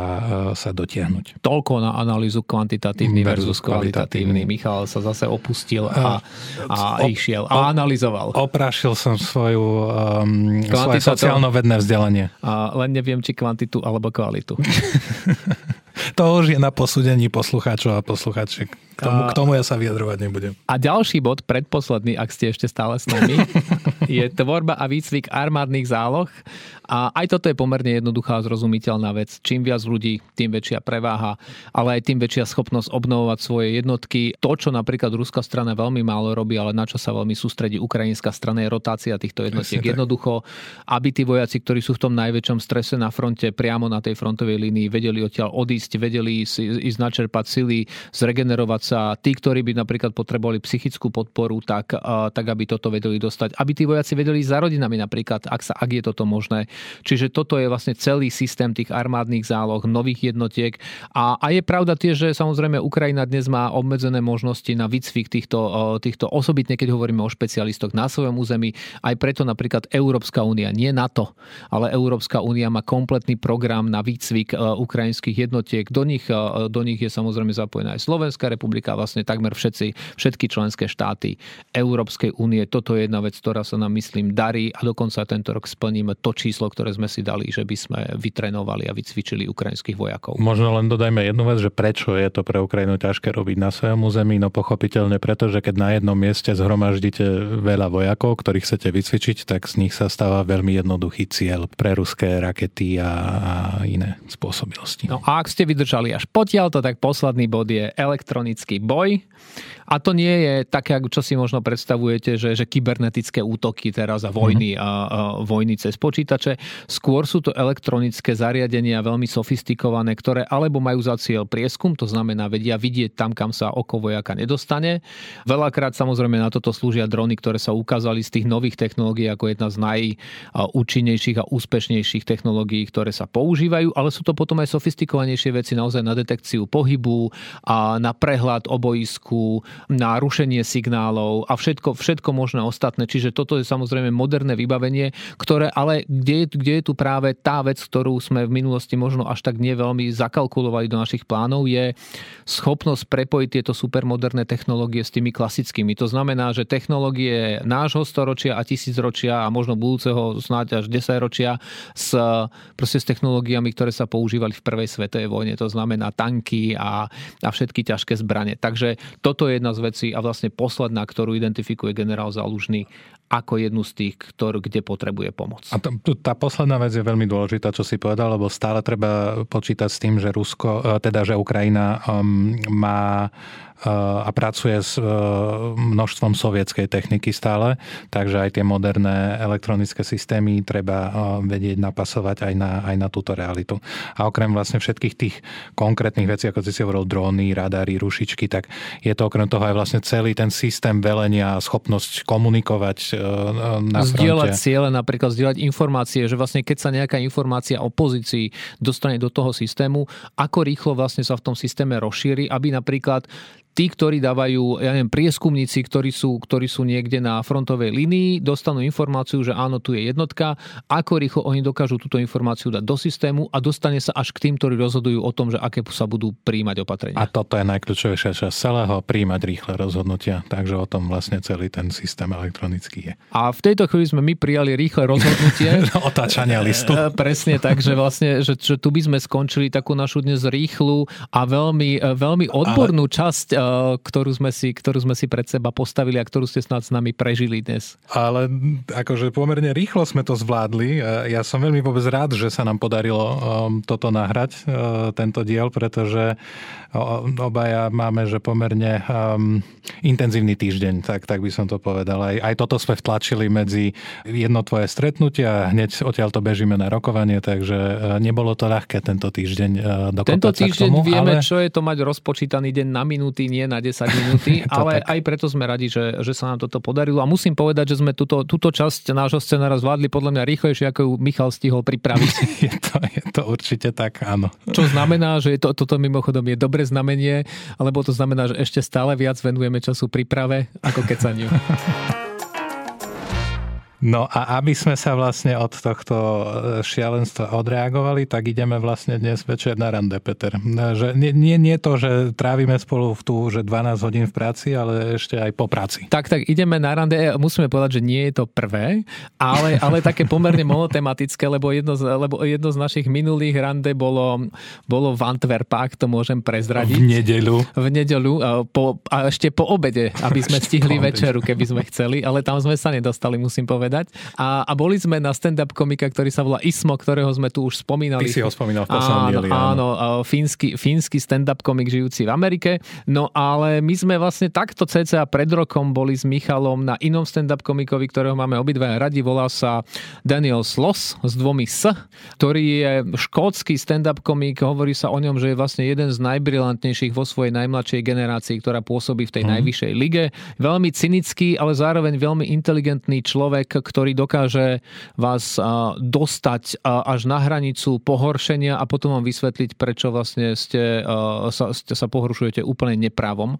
S2: sa dotiahnuť.
S1: Toľko na analýzu kvantitatívny versus kvalitatívny. Michal sa zase opustil a a, a išiel a analyzoval.
S2: Oprášil som svoju, um, svoje sociálno-vedné vzdelanie.
S1: A len neviem, či kvantitu alebo kvalitu.
S2: to už je na posúdení poslucháčov a poslucháčiek. K tomu, k tomu ja sa vyjadrovať nebudem.
S1: A ďalší bod, predposledný, ak ste ešte stále s nami, je tvorba a výcvik armádnych záloh. A aj toto je pomerne jednoduchá a zrozumiteľná vec. Čím viac ľudí, tým väčšia preváha, ale aj tým väčšia schopnosť obnovovať svoje jednotky. To, čo napríklad ruská strana veľmi málo robí, ale na čo sa veľmi sústredí ukrajinská strana, je rotácia týchto jednotiek. Jednoducho, aby tí vojaci, ktorí sú v tom najväčšom strese na fronte, priamo na tej frontovej línii, vedeli odtiaľ odísť, vedeli ísť načerpať sily, zregenerovať sa. Tí, ktorí by napríklad potrebovali psychickú podporu, tak, tak aby toto vedeli dostať. Aby tí vojaci vojaci vedeli za rodinami napríklad, ak, sa, ak je toto možné. Čiže toto je vlastne celý systém tých armádnych záloh, nových jednotiek. A, a je pravda tiež, že samozrejme Ukrajina dnes má obmedzené možnosti na výcvik týchto, týchto osobitne, keď hovoríme o špecialistoch na svojom území. Aj preto napríklad Európska únia, nie NATO, ale Európska únia má kompletný program na výcvik ukrajinských jednotiek. Do nich, do nich je samozrejme zapojená aj Slovenská republika, vlastne takmer všetci, všetky členské štáty Európskej únie. Toto je jedna vec, ktorá sa nám, myslím, darí a dokonca tento rok splníme to číslo, ktoré sme si dali, že by sme vytrenovali a vycvičili ukrajinských vojakov.
S2: Možno len dodajme jednu vec, že prečo je to pre Ukrajinu ťažké robiť na svojom území, no pochopiteľne preto, že keď na jednom mieste zhromaždíte veľa vojakov, ktorých chcete vycvičiť, tak z nich sa stáva veľmi jednoduchý cieľ pre ruské rakety a, a iné spôsobilosti.
S1: No a ak ste vydržali až potiaľto, tak posledný bod je elektronický boj. A to nie je také, čo si možno predstavujete, že, že kybernetické útoky teraz a vojny a, a vojny cez počítače. Skôr sú to elektronické zariadenia veľmi sofistikované, ktoré alebo majú za cieľ prieskum, to znamená vedia vidieť tam, kam sa oko vojaka nedostane. Veľakrát samozrejme na toto slúžia drony, ktoré sa ukázali z tých nových technológií ako jedna z najúčinnejších a úspešnejších technológií, ktoré sa používajú, ale sú to potom aj sofistikovanejšie veci naozaj na detekciu pohybu a na prehľad obojisku, na rušenie signálov a všetko, všetko možné ostatné. Čiže toto je samozrejme moderné vybavenie, ktoré ale kde, kde je tu práve tá vec, ktorú sme v minulosti možno až tak neveľmi zakalkulovali do našich plánov, je schopnosť prepojiť tieto supermoderné technológie s tými klasickými. To znamená, že technológie nášho storočia a tisícročia a možno budúceho snáď až desaťročia s, proste s technológiami, ktoré sa používali v prvej svetovej vojne. To znamená tanky a, a všetky ťažké zbranie. Takže toto je jedna z vecí a vlastne posledná, ktorú identifikuje generál Zalužný ako jednu z tých, ktor, kde potrebuje pomoc.
S2: A t- tá posledná vec je veľmi dôležitá, čo si povedal, lebo stále treba počítať s tým, že Rusko, e, teda že Ukrajina um, má a pracuje s e, množstvom sovietskej techniky stále, takže aj tie moderné elektronické systémy treba e, vedieť napasovať aj na, aj na túto realitu. A okrem vlastne všetkých tých konkrétnych vecí, ako si si hovoril, dróny, radary, rušičky, tak je to okrem toho aj vlastne celý ten systém velenia, schopnosť komunikovať e, na.
S1: Zdieľať ciele, napríklad zdieľať informácie, že vlastne keď sa nejaká informácia o pozícii dostane do toho systému, ako rýchlo vlastne sa v tom systéme rozšíri, aby napríklad tí, ktorí dávajú, ja neviem, prieskumníci, ktorí sú, ktorí sú niekde na frontovej línii, dostanú informáciu, že áno, tu je jednotka, ako rýchlo oni dokážu túto informáciu dať do systému a dostane sa až k tým, ktorí rozhodujú o tom, že aké sa budú príjmať opatrenia.
S2: A toto je najkľúčovejšia časť celého, príjmať rýchle rozhodnutia, takže o tom vlastne celý ten systém elektronický je.
S1: A v tejto chvíli sme my prijali rýchle rozhodnutie.
S2: Otáčania listu.
S1: E, presne tak, že vlastne, že, že tu by sme skončili takú našu dnes rýchlu a veľmi, e, veľmi odbornú Ale... časť e, ktorú sme, si, ktorú sme si pred seba postavili a ktorú ste snad s nami prežili dnes.
S2: Ale akože pomerne rýchlo sme to zvládli. Ja som veľmi vôbec rád, že sa nám podarilo um, toto nahrať, uh, tento diel, pretože obaja máme, že pomerne um, intenzívny týždeň, tak, tak by som to povedal. Aj, aj toto sme vtlačili medzi jedno tvoje stretnutie a hneď odtiaľ to bežíme na rokovanie, takže nebolo to ľahké tento týždeň dokopať
S1: Tento týždeň
S2: tomu,
S1: vieme, ale... čo je to mať rozpočítaný deň na minúty, nie na 10 minúty, ale tak. aj preto sme radi, že, že sa nám toto podarilo. A musím povedať, že sme túto, túto časť nášho scenára zvládli podľa mňa rýchlejšie, ako ju Michal stihol pripraviť.
S2: je, to, je to určite tak, áno.
S1: Čo znamená, že je to, toto mimochodom je dobré znamenie, alebo to znamená, že ešte stále viac venujeme času príprave ako kecaniu.
S2: No a aby sme sa vlastne od tohto e, šialenstva odreagovali, tak ideme vlastne dnes večer na rande, Peter. Že nie, nie, nie to, že trávime spolu v tú, že 12 hodín v práci, ale ešte aj po práci.
S1: Tak, tak ideme na rande. Musíme povedať, že nie je to prvé, ale, ale také pomerne monotematické, lebo jedno z, lebo jedno z našich minulých rande bolo, bolo v Antwerpách, to môžem prezradiť.
S2: V nedeľu.
S1: V nedeľu, po, a ešte po obede, aby sme stihli večeru, keby sme chceli, ale tam sme sa nedostali, musím povedať povedať. A, a boli sme na stand-up komika, ktorý sa volá Ismo, ktorého sme tu už spomínali.
S2: Ty si ho spomínal v áno, dieli,
S1: áno. áno fínsky, fínsky stand-up komik žijúci v Amerike. No ale my sme vlastne takto cca pred rokom boli s Michalom na inom stand-up komikovi, ktorého máme obidva radi. Volá sa Daniel Sloss s dvomi S, ktorý je škótsky stand-up komik. Hovorí sa o ňom, že je vlastne jeden z najbrilantnejších vo svojej najmladšej generácii, ktorá pôsobí v tej hmm. najvyššej lige. Veľmi cynický, ale zároveň veľmi inteligentný človek, ktorý dokáže vás dostať až na hranicu pohoršenia a potom vám vysvetliť, prečo vlastne ste, sa, ste sa pohoršujete úplne nepravom.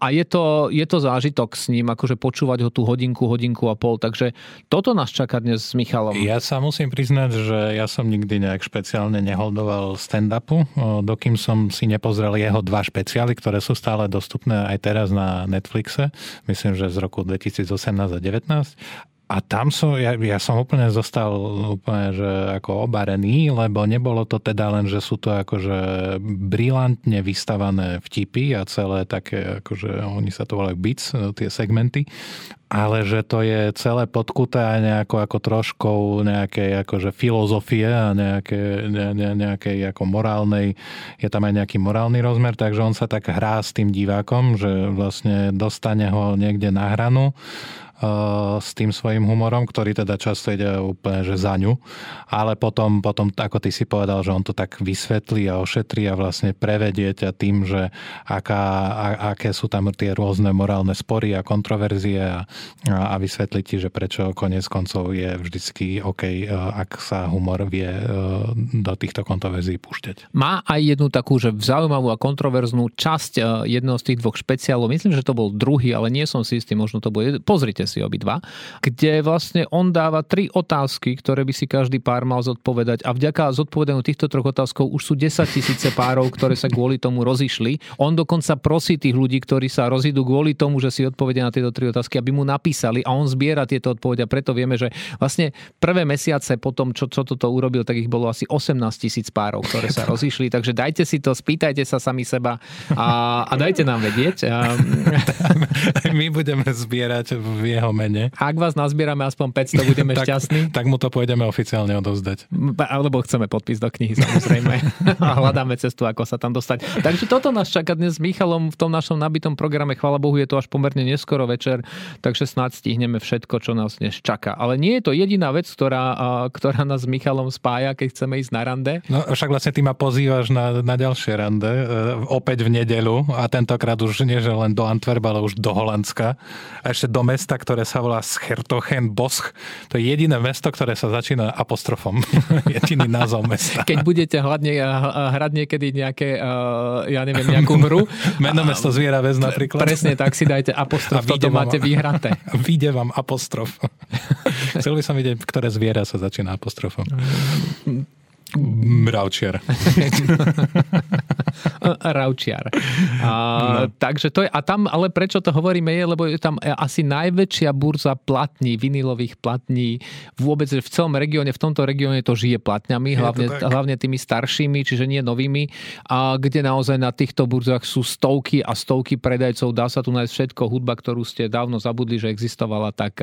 S1: A je to, je to zážitok s ním, akože počúvať ho tú hodinku, hodinku a pol. Takže toto nás čaká dnes s Michalom.
S2: Ja sa musím priznať, že ja som nikdy nejak špeciálne neholdoval stand-upu, dokým som si nepozrel jeho dva špeciály, ktoré sú stále dostupné aj teraz na Netflixe. Myslím, že z roku 2018 a 2019 a tam som, ja, ja som úplne zostal úplne, že ako obarený, lebo nebolo to teda len, že sú to akože brilantne vystavané vtipy a celé také, akože oni sa to volajú bits, tie segmenty, ale že to je celé podkuté aj nejako ako troškou nejakej akože filozofie a nejaké, ne, ne, nejakej ako morálnej, je tam aj nejaký morálny rozmer, takže on sa tak hrá s tým divákom, že vlastne dostane ho niekde na hranu s tým svojim humorom, ktorý teda často ide úplne že za ňu, ale potom, potom, ako ty si povedal, že on to tak vysvetlí a ošetrí a vlastne prevedie ťa tým, že aká, a, aké sú tam tie rôzne morálne spory a kontroverzie a, a vysvetlí ti, že prečo konec koncov je vždycky OK, e, ak sa humor vie e, do týchto kontroverzií púšťať.
S1: Má aj jednu takú, že zaujímavú a kontroverznú časť jedného z tých dvoch špeciálov. Myslím, že to bol druhý, ale nie som si istý, možno to bude. Pozrite si obidva, kde vlastne on dáva tri otázky, ktoré by si každý pár mal zodpovedať a vďaka zodpovedaniu týchto troch otázkov už sú 10 tisíce párov, ktoré sa kvôli tomu rozišli. On dokonca prosí tých ľudí, ktorí sa rozídu kvôli tomu, že si odpovedia na tieto tri otázky, aby mu napísali a on zbiera tieto odpovede a preto vieme, že vlastne prvé mesiace po tom, čo, čo toto urobil, tak ich bolo asi 18 tisíc párov, ktoré sa rozišli, takže dajte si to, spýtajte sa sami seba a, a dajte nám vedieť.
S2: My budeme zbierať v jeho mene.
S1: Ak vás nazbierame aspoň 500, budeme tak, šťastní.
S2: Tak mu to pôjdeme oficiálne odozdať.
S1: Alebo chceme podpis do knihy, samozrejme. a hľadáme cestu, ako sa tam dostať. Takže toto nás čaká dnes s Michalom v tom našom nabitom programe. Chvala Bohu, je to až pomerne neskoro večer, takže snáď stihneme všetko, čo nás dnes čaká. Ale nie je to jediná vec, ktorá, ktorá nás s Michalom spája, keď chceme ísť na rande.
S2: No však vlastne ty ma pozývaš na, na ďalšie rande, e, opäť v nedelu a tentokrát už nie, že len do Antwerpa, ale už do Holandska. A ešte do mesta, ktoré sa volá Schertochen Bosch. To je jediné mesto, ktoré sa začína apostrofom. Jediný názov mesta.
S1: Keď budete hľadne, hrať niekedy nejaké, ja neviem, nejakú hru.
S2: Meno mesto zviera väz napríklad.
S1: Presne tak si dajte apostrof, toto máte vyhraté.
S2: Vyjde vám apostrof. Chcel by som vidieť, ktoré zviera sa začína apostrofom. Mravčiar.
S1: Raučiar. A, no. Takže to je, a tam, ale prečo to hovoríme je, lebo je tam asi najväčšia burza platní, vinilových platní vôbec v celom regióne, v tomto regióne to žije platňami, hlavne, hlavne tými staršími, čiže nie novými, a kde naozaj na týchto burzách sú stovky a stovky predajcov, dá sa tu nájsť všetko, hudba, ktorú ste dávno zabudli, že existovala, tak,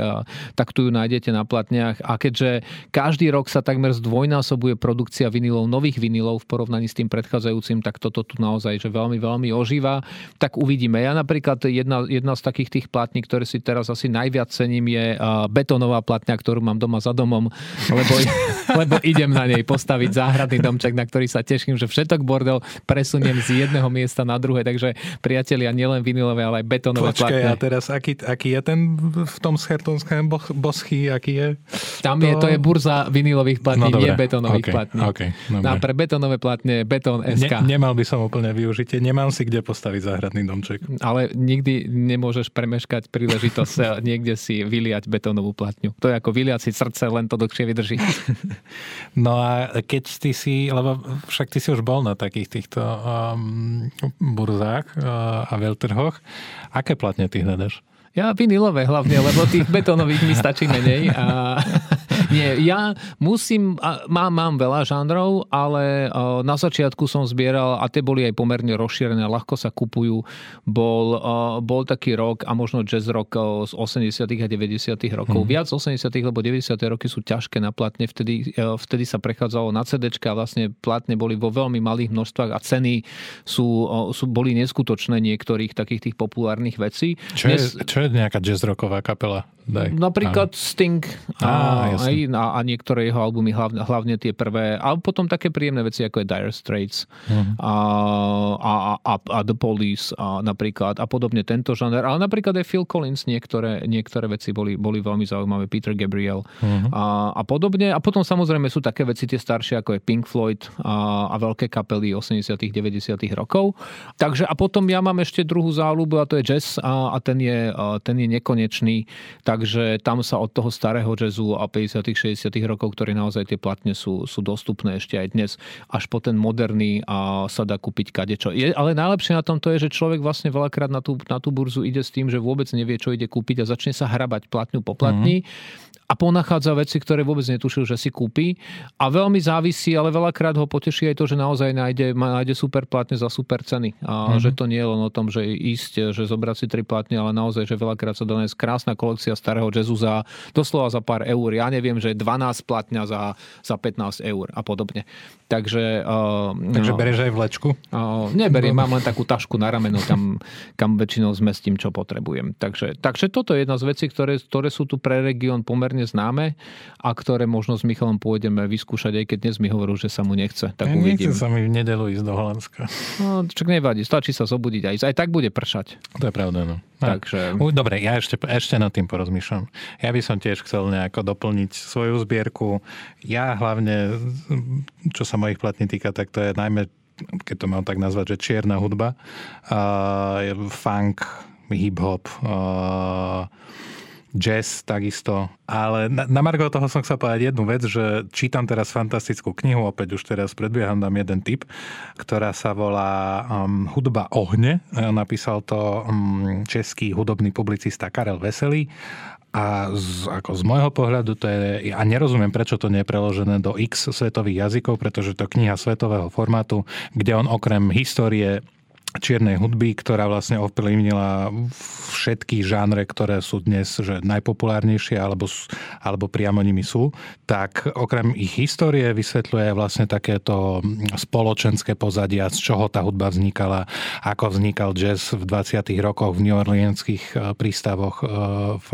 S1: tak tu ju nájdete na platniach a keďže každý rok sa takmer zdvojnásobuje produkcia produkcia vinilov, nových vinilov v porovnaní s tým predchádzajúcim, tak toto tu naozaj že veľmi, veľmi ožíva. Tak uvidíme. Ja napríklad jedna, jedna z takých tých platní, ktoré si teraz asi najviac cením, je betónová platňa, ktorú mám doma za domom, lebo, lebo idem na nej postaviť záhradný domček, na ktorý sa teším, že všetok bordel presuniem z jedného miesta na druhé. Takže priatelia, nielen vinilové, ale aj betónové
S2: Počkej, platne. a teraz aký, aký je ten v tom schertonském boschy, aký je?
S1: Tam to... je, to je burza vinilových platní, no, nie betónových okay. platní.
S2: Okay,
S1: no, pre betónové platne Betón SK.
S2: Ne, nemal by som úplne využitie, nemám si kde postaviť záhradný domček.
S1: Ale nikdy nemôžeš premeškať príležitosť niekde si vyliať betónovú platňu. To je ako vyliať si srdce, len to dlhšie vydrží.
S2: No a keď ty si, lebo však ty si už bol na takých týchto um, burzách uh, a veľtrhoch, aké platne ty hľadaš?
S1: Ja vinilové hlavne, lebo tých betónových mi stačí menej. A nie, ja musím, mám, mám veľa žánrov, ale na začiatku som zbieral, a tie boli aj pomerne rozšírené, ľahko sa kupujú. Bol, bol taký rok a možno jazz rock z 80 a 90 rokov. Hmm. Viac 80 lebo 90 roky sú ťažké na platne, vtedy, vtedy sa prechádzalo na CD a vlastne platne boli vo veľmi malých množstvách a ceny sú, sú, boli neskutočné niektorých takých tých populárnych vecí.
S2: Čo, Dnes... je, čo je nejaká jazz rocková kapela?
S1: Daj. Napríklad Áno. Sting a, a, a, a niektoré jeho albumy, hlavne, hlavne tie prvé. A potom také príjemné veci, ako je Dire Straits uh-huh. a, a, a, a The Police a napríklad a podobne tento žáner. Ale napríklad aj Phil Collins niektoré, niektoré veci boli, boli veľmi zaujímavé. Peter Gabriel uh-huh. a, a podobne. A potom samozrejme sú také veci tie staršie, ako je Pink Floyd a, a veľké kapely 80 90 rokov. Takže a potom ja mám ešte druhú záľubu a to je jazz a, a ten, je, a ten je nekonečný. Tak takže tam sa od toho starého jazzu a 50 60 rokov, ktoré naozaj tie platne sú, sú dostupné ešte aj dnes, až po ten moderný a sa dá kúpiť kadečo. Je, ale najlepšie na tom to je, že človek vlastne veľakrát na tú, na tú burzu ide s tým, že vôbec nevie, čo ide kúpiť a začne sa hrabať platňu po platni. Mm-hmm a ponachádza veci, ktoré vôbec netušil, že si kúpi. A veľmi závisí, ale veľakrát ho poteší aj to, že naozaj nájde, nájde super platne za super ceny. A mm-hmm. že to nie je len o tom, že ísť, že zobrať si tri platne, ale naozaj, že veľakrát sa dones krásna kolekcia starého jazzu za doslova za pár eur. Ja neviem, že 12 platňa za, za 15 eur a podobne. Takže, uh,
S2: Takže no, berieš aj vlečku?
S1: Uh, neberiem, mám len takú tašku na rameno, kam, kam väčšinou zmestím, čo potrebujem. Takže, takže toto je jedna z vecí, ktoré, ktoré sú tu pre región pomerne pomerne známe a ktoré možno s Michalom pôjdeme vyskúšať, aj keď dnes mi hovoril, že sa mu nechce. Tak ja uvidím.
S2: Nechce sa mi v nedelu ísť do Holandska.
S1: No, čak nevadí, stačí sa zobudiť aj, aj tak bude pršať.
S2: To je pravda, no.
S1: Takže...
S2: Dobre, ja ešte, ešte nad tým porozmýšľam. Ja by som tiež chcel nejako doplniť svoju zbierku. Ja hlavne, čo sa mojich platní týka, tak to je najmä keď to mám tak nazvať, že čierna hudba, uh, funk, hip-hop, uh, jazz takisto. Ale na, na Margo toho som chcel povedať jednu vec, že čítam teraz fantastickú knihu, opäť už teraz predbieham, dám jeden tip, ktorá sa volá um, Hudba ohne. Napísal to um, český hudobný publicista Karel Veselý a z, ako z môjho pohľadu to je, a nerozumiem, prečo to nie je preložené do x svetových jazykov, pretože to kniha svetového formátu, kde on okrem histórie čiernej hudby, ktorá vlastne ovplyvnila všetky žánre, ktoré sú dnes že najpopulárnejšie alebo, alebo priamo nimi sú, tak okrem ich histórie vysvetľuje vlastne takéto spoločenské pozadia, z čoho tá hudba vznikala, ako vznikal jazz v 20. rokoch v New Orleanských eh, prístavoch eh, v,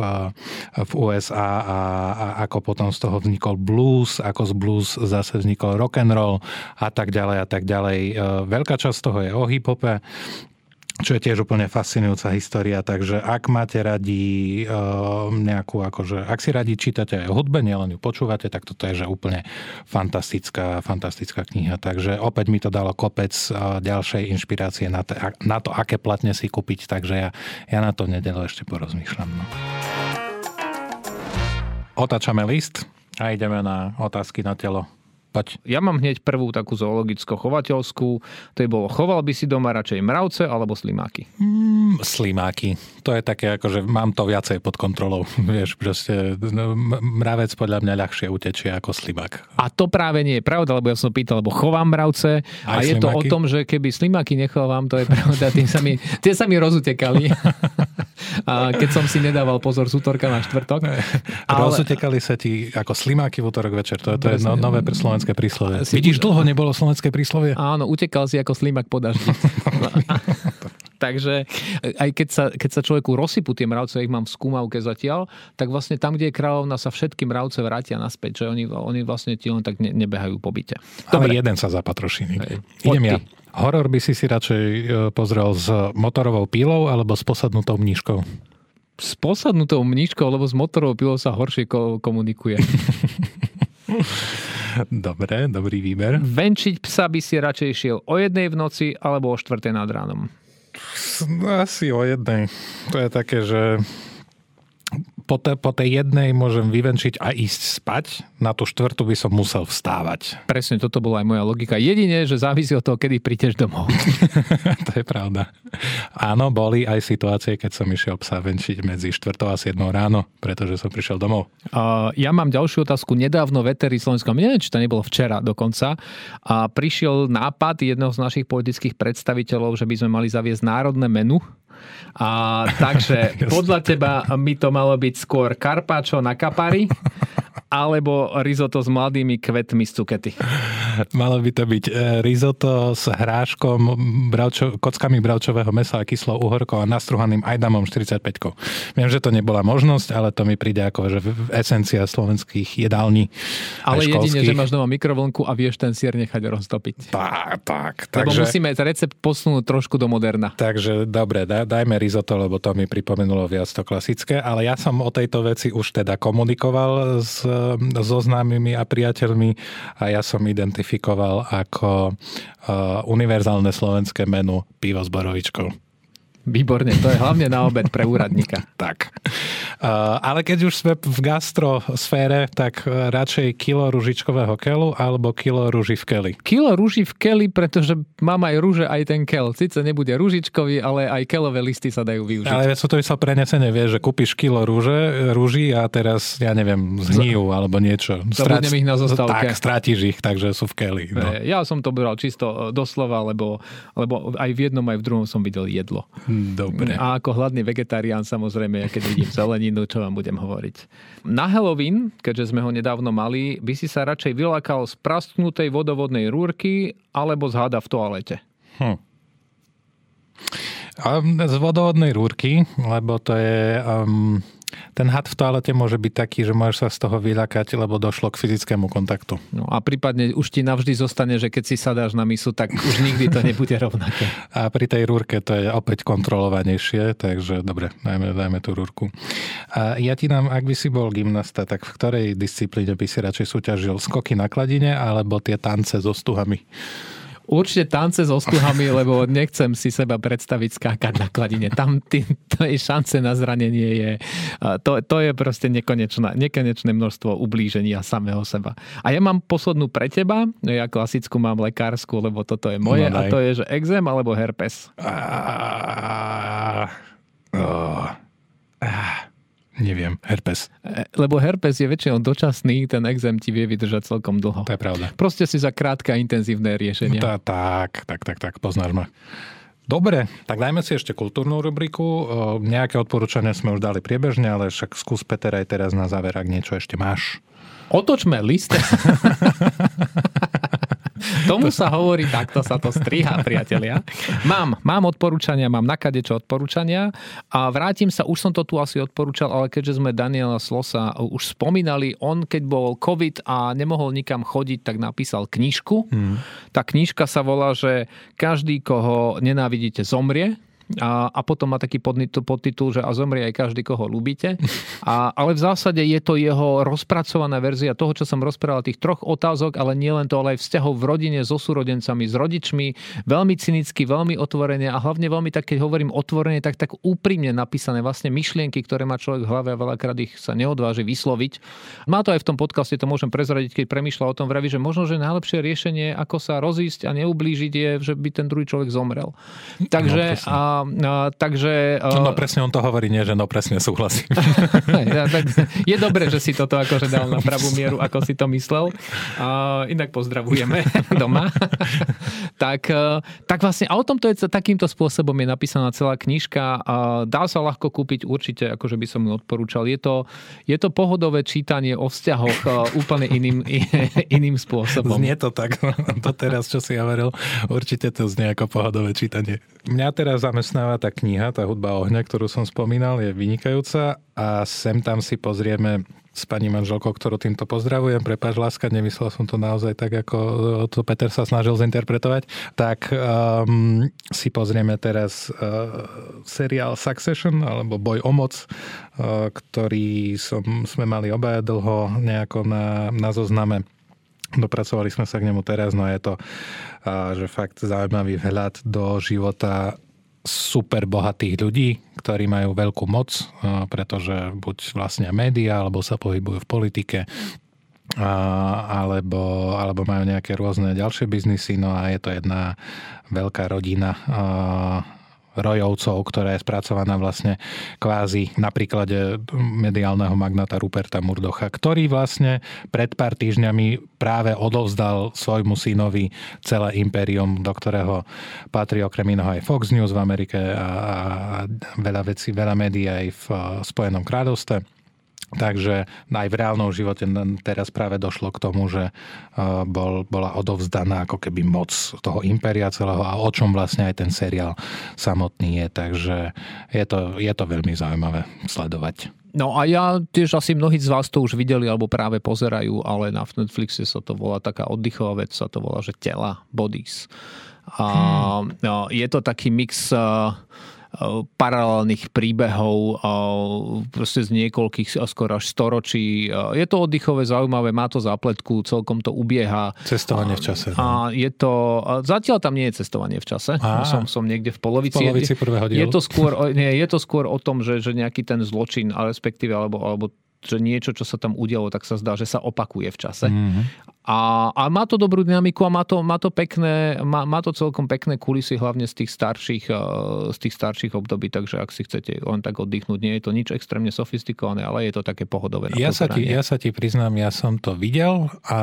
S2: v USA a, a ako potom z toho vznikol blues, ako z blues zase vznikol rock and roll a tak ďalej a tak ďalej. Veľká časť toho je o hip-hope, čo je tiež úplne fascinujúca história, takže ak máte radi uh, nejakú, akože, ak si radi čítate aj hudbe, nielen ju počúvate, tak toto je že úplne fantastická, fantastická kniha. Takže opäť mi to dalo kopec uh, ďalšej inšpirácie na, te, na to, aké platne si kúpiť, takže ja, ja na to nedelo ešte porozmýšľam. No. Otáčame list a ideme na otázky na telo.
S1: Poď. Ja mám hneď prvú takú zoologicko-chovateľskú. To je bolo, choval by si doma radšej mravce alebo slimáky?
S2: Mm, slimáky. To je také, ako že mám to viacej pod kontrolou. Vieš, proste no, mravec podľa mňa ľahšie utečie ako slimák.
S1: A to práve nie je pravda, lebo ja som pýtal, lebo chovám mravce Aj a slimáky? je to o tom, že keby slimáky nechovám, to je pravda, tie sa mi, tie sa mi rozutekali. a keď som si nedával pozor z útorka na štvrtok.
S2: Ale... Rozutekali sa ti ako slimáky v útorok večer. To, to je no, nové slovenské príslovie. Si Vidíš, dlho nebolo slovenské príslovie?
S1: Áno, utekal si ako slimak po daždi. Takže aj keď sa, keď sa človeku rozsypú tie mravce, ich mám v skúmavke zatiaľ, tak vlastne tam, kde je kráľovna, sa všetky mravce vrátia naspäť, že oni, oni vlastne ti len tak ne, nebehajú po byte.
S2: Dobre. Ale jeden sa zapatroší. Idem ja. Horor by si si radšej e, pozrel s motorovou pílou alebo s posadnutou mníškou?
S1: S posadnutou mníškou, lebo s motorovou pílou sa horšie komunikuje.
S2: Dobre, dobrý výber.
S1: Venčiť psa by si radšej šiel o jednej v noci alebo o štvrtej nad ránom?
S2: Asi o jednej. To je také, že po, te, po tej jednej môžem vyvenčiť a ísť spať, na tú štvrtú by som musel vstávať.
S1: Presne, toto bola aj moja logika. Jedine, že závisí od toho, kedy prídeš domov.
S2: to je pravda. Áno, boli aj situácie, keď som išiel psa venčiť medzi 4 a 7 ráno, pretože som prišiel domov.
S1: Uh, ja mám ďalšiu otázku. Nedávno vetery Slovenskom, neviem, či to nebolo včera dokonca, a prišiel nápad jedného z našich politických predstaviteľov, že by sme mali zaviesť národné menu a takže podľa teba by to malo byť skôr karpáčo na kapari alebo risotto s mladými kvetmi z cukety.
S2: Malo by to byť e, risotto s hráškom, bravčo, kockami bravčového mesa a kyslou uhorkou a nastruhaným ajdamom 45 Viem, že to nebola možnosť, ale to mi príde ako že esencia slovenských jedální.
S1: Ale jedine, že máš doma mikrovlnku a vieš ten sír nechať roztopiť.
S2: Tak, tak.
S1: Lebo takže, musíme recept posunúť trošku do moderna.
S2: Takže dobre, dajme risotto, lebo to mi pripomenulo viac to klasické, ale ja som o tejto veci už teda komunikoval s, so známymi a priateľmi a ja som identifikoval ako uh, univerzálne slovenské menu pivo s borovičkou.
S1: Výborne, to je hlavne na obed pre úradníka.
S2: tak. Uh, ale keď už sme v gastrosfére, tak radšej kilo ružičkového kelu alebo kilo rúži v keli?
S1: Kilo rúži v keli, pretože mám aj rúže, aj ten kel. Sice nebude ružičkový, ale aj kelové listy sa dajú využiť.
S2: Ale sú to sa prenesenie, vieš, že kúpiš kilo rúže, rúži a teraz, ja neviem, zhnijú alebo niečo.
S1: Strát, ich na zostávke.
S2: Tak, strátiš ich, takže sú v keli. No.
S1: Ja som to bral čisto doslova, lebo, lebo aj v jednom, aj v druhom som videl jedlo.
S2: Dobre.
S1: A ako hladný vegetarián samozrejme, ja keď vidím zeleninu, čo vám budem hovoriť. Na Halloween, keďže sme ho nedávno mali, by si sa radšej vylákal z prasknutej vodovodnej rúrky alebo z hada v toalete. Hm.
S2: Z vodovodnej rúrky, lebo to je... Um ten had v toalete môže byť taký, že môžeš sa z toho vyľakať, lebo došlo k fyzickému kontaktu.
S1: No a prípadne už ti navždy zostane, že keď si sadáš na misu, tak už nikdy to nebude rovnaké.
S2: A pri tej rúrke to je opäť kontrolovanejšie, takže dobre, dajme, dajme tú rúrku. A ja ti dám, ak by si bol gymnasta, tak v ktorej disciplíne by si radšej súťažil? Skoky na kladine alebo tie tance so stuhami?
S1: Určite tance s ostuhami, lebo nechcem si seba predstaviť skákať na kladine. Tam tý, to je šance na zranenie je, to, to je proste nekonečné, nekonečné množstvo ublíženia samého seba. A ja mám poslednú pre teba, ja klasickú mám lekárskú, lebo toto je moje no, a to je, že exém alebo herpes.
S2: Uh, uh, uh. Neviem, herpes.
S1: E, lebo herpes je väčšinou dočasný, ten exém ti vie vydržať celkom dlho.
S2: To je pravda.
S1: Proste si za krátke a intenzívne riešenie.
S2: No, tak, tak, tak, tak, poznáš ma. Dobre, tak dajme si ešte kultúrnu rubriku. Nejaké odporúčania sme už dali priebežne, ale však skús Peter aj teraz na záver, ak niečo ešte máš.
S1: Otočme list. Tomu sa hovorí, takto sa to striha, priatelia. Mám, mám odporúčania, mám nakadečo odporúčania a vrátim sa, už som to tu asi odporúčal, ale keďže sme Daniela Slosa už spomínali, on keď bol COVID a nemohol nikam chodiť, tak napísal knižku. Hmm. Tá knižka sa volá, že každý, koho nenávidíte, zomrie a, a potom má taký podtitul, že a zomrie aj každý, koho ľúbite. A, ale v zásade je to jeho rozpracovaná verzia toho, čo som rozprával, tých troch otázok, ale nielen to, ale aj vzťahov v rodine, so súrodencami, s rodičmi, veľmi cynicky, veľmi otvorene a hlavne veľmi tak, keď hovorím otvorene, tak tak úprimne napísané vlastne myšlienky, ktoré má človek v hlave a veľakrát ich sa neodváži vysloviť. Má to aj v tom podcaste, to môžem prezradiť, keď premýšľa o tom, vraví, že možno, že najlepšie riešenie, ako sa rozísť a neublížiť je, že by ten druhý človek zomrel. Takže no, a a, takže...
S2: No, no presne on to hovorí, nie, že no presne súhlasím.
S1: je dobré, že si toto akože dal na pravú mieru, ako si to myslel. A, inak pozdravujeme doma. tak, e, tak vlastne, a o tomto je takýmto spôsobom je napísaná celá knižka. A dá sa ľahko kúpiť, určite, akože by som ju odporúčal. Je to, je to pohodové čítanie o vzťahoch e, úplne iným, iným spôsobom.
S2: Znie to tak. To teraz, čo si hovoril, určite to znie ako pohodové čítanie. Mňa teraz zamestná zamestnáva tá kniha, tá hudba ohňa, ktorú som spomínal, je vynikajúca a sem tam si pozrieme s pani manželkou, ktorú týmto pozdravujem. Prepáč, láska, nemyslel som to naozaj tak, ako to Peter sa snažil zinterpretovať. Tak um, si pozrieme teraz uh, seriál Succession, alebo Boj o moc, uh, ktorý som, sme mali obaja dlho nejako na, na zozname. Dopracovali sme sa k nemu teraz, no je to uh, že fakt zaujímavý vhľad do života super bohatých ľudí, ktorí majú veľkú moc, pretože buď vlastne médiá, alebo sa pohybujú v politike, alebo, alebo majú nejaké rôzne ďalšie biznisy. No a je to jedna veľká rodina rojovcov, ktorá je spracovaná vlastne kvázi na príklade mediálneho magnáta Ruperta Murdocha, ktorý vlastne pred pár týždňami práve odovzdal svojmu synovi celé impérium, do ktorého patrí okrem iného aj Fox News v Amerike a, a veľa vecí, veľa médií aj v Spojenom kráľovstve Takže aj v reálnom živote teraz práve došlo k tomu, že bol, bola odovzdaná ako keby moc toho impéria celého a o čom vlastne aj ten seriál samotný je. Takže je to, je to veľmi zaujímavé sledovať.
S1: No a ja tiež asi mnohí z vás to už videli alebo práve pozerajú, ale na Netflixe sa to volá taká oddychová vec, sa to volá, že tela, bodies. A hmm. no, je to taký mix uh, paralelných príbehov proste z niekoľkých skoro až storočí. Je to oddychové, zaujímavé, má to zápletku, celkom to ubieha.
S2: Cestovanie v čase.
S1: A je to, zatiaľ tam nie je cestovanie v čase. A, som, som niekde v polovici.
S2: V polovici prvého
S1: dielu. Je to skôr, nie, je to skôr o tom, že, že nejaký ten zločin, respektíve, alebo, alebo že niečo, čo sa tam udialo, tak sa zdá, že sa opakuje v čase. Mm-hmm. A, a má to dobrú dynamiku a má to, má to, pekné, má, má to celkom pekné kulisy, hlavne z tých, starších, eh, z tých starších období, takže ak si chcete len tak oddychnúť, nie je to nič extrémne sofistikované, ale je to také pohodové.
S2: Ja sa, ti, ja sa ti priznám, ja som to videl a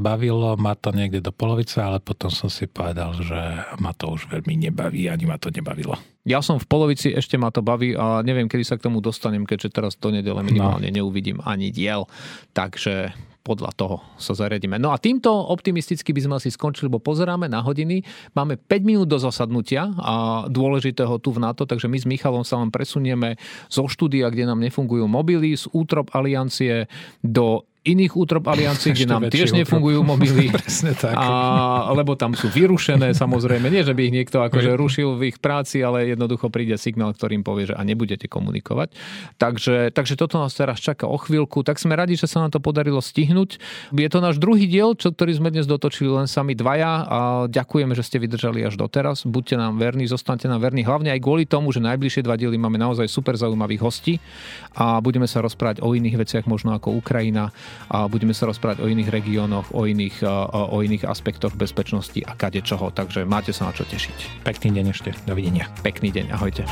S2: bavilo ma to niekde do polovice, ale potom som si povedal, že ma to už veľmi nebaví, ani ma to nebavilo.
S1: Ja som v polovici, ešte ma to baví a neviem, kedy sa k tomu dostanem, keďže teraz do nedele minimálne no. neuvidím ani diel. Takže podľa toho sa zariadíme. No a týmto optimisticky by sme asi skončili, lebo pozeráme na hodiny. Máme 5 minút do zasadnutia a dôležitého tu v NATO, takže my s Michalom sa vám presunieme zo štúdia, kde nám nefungujú mobily, z útrop aliancie do iných útrop aliancií, kde nám tiež útrop. nefungujú mobily.
S2: Presne tak.
S1: A, lebo tam sú vyrušené, samozrejme. Nie, že by ich niekto akože rušil v ich práci, ale jednoducho príde signál, ktorým povie, že a nebudete komunikovať. Takže, takže toto nás teraz čaká o chvíľku. Tak sme radi, že sa nám to podarilo stihnúť. Je to náš druhý diel, čo, ktorý sme dnes dotočili len sami dvaja a ďakujeme, že ste vydržali až doteraz. Buďte nám verní, zostaňte nám verní, hlavne aj kvôli tomu, že najbližšie dva diely máme naozaj super zaujímavých hostí a budeme sa rozprávať o iných veciach, možno ako Ukrajina, a budeme sa rozprávať o iných regiónoch, o iných, o iných aspektoch bezpečnosti a kade čoho, takže máte sa na čo tešiť.
S2: Pekný deň ešte, dovidenia.
S1: Pekný deň, ahojte.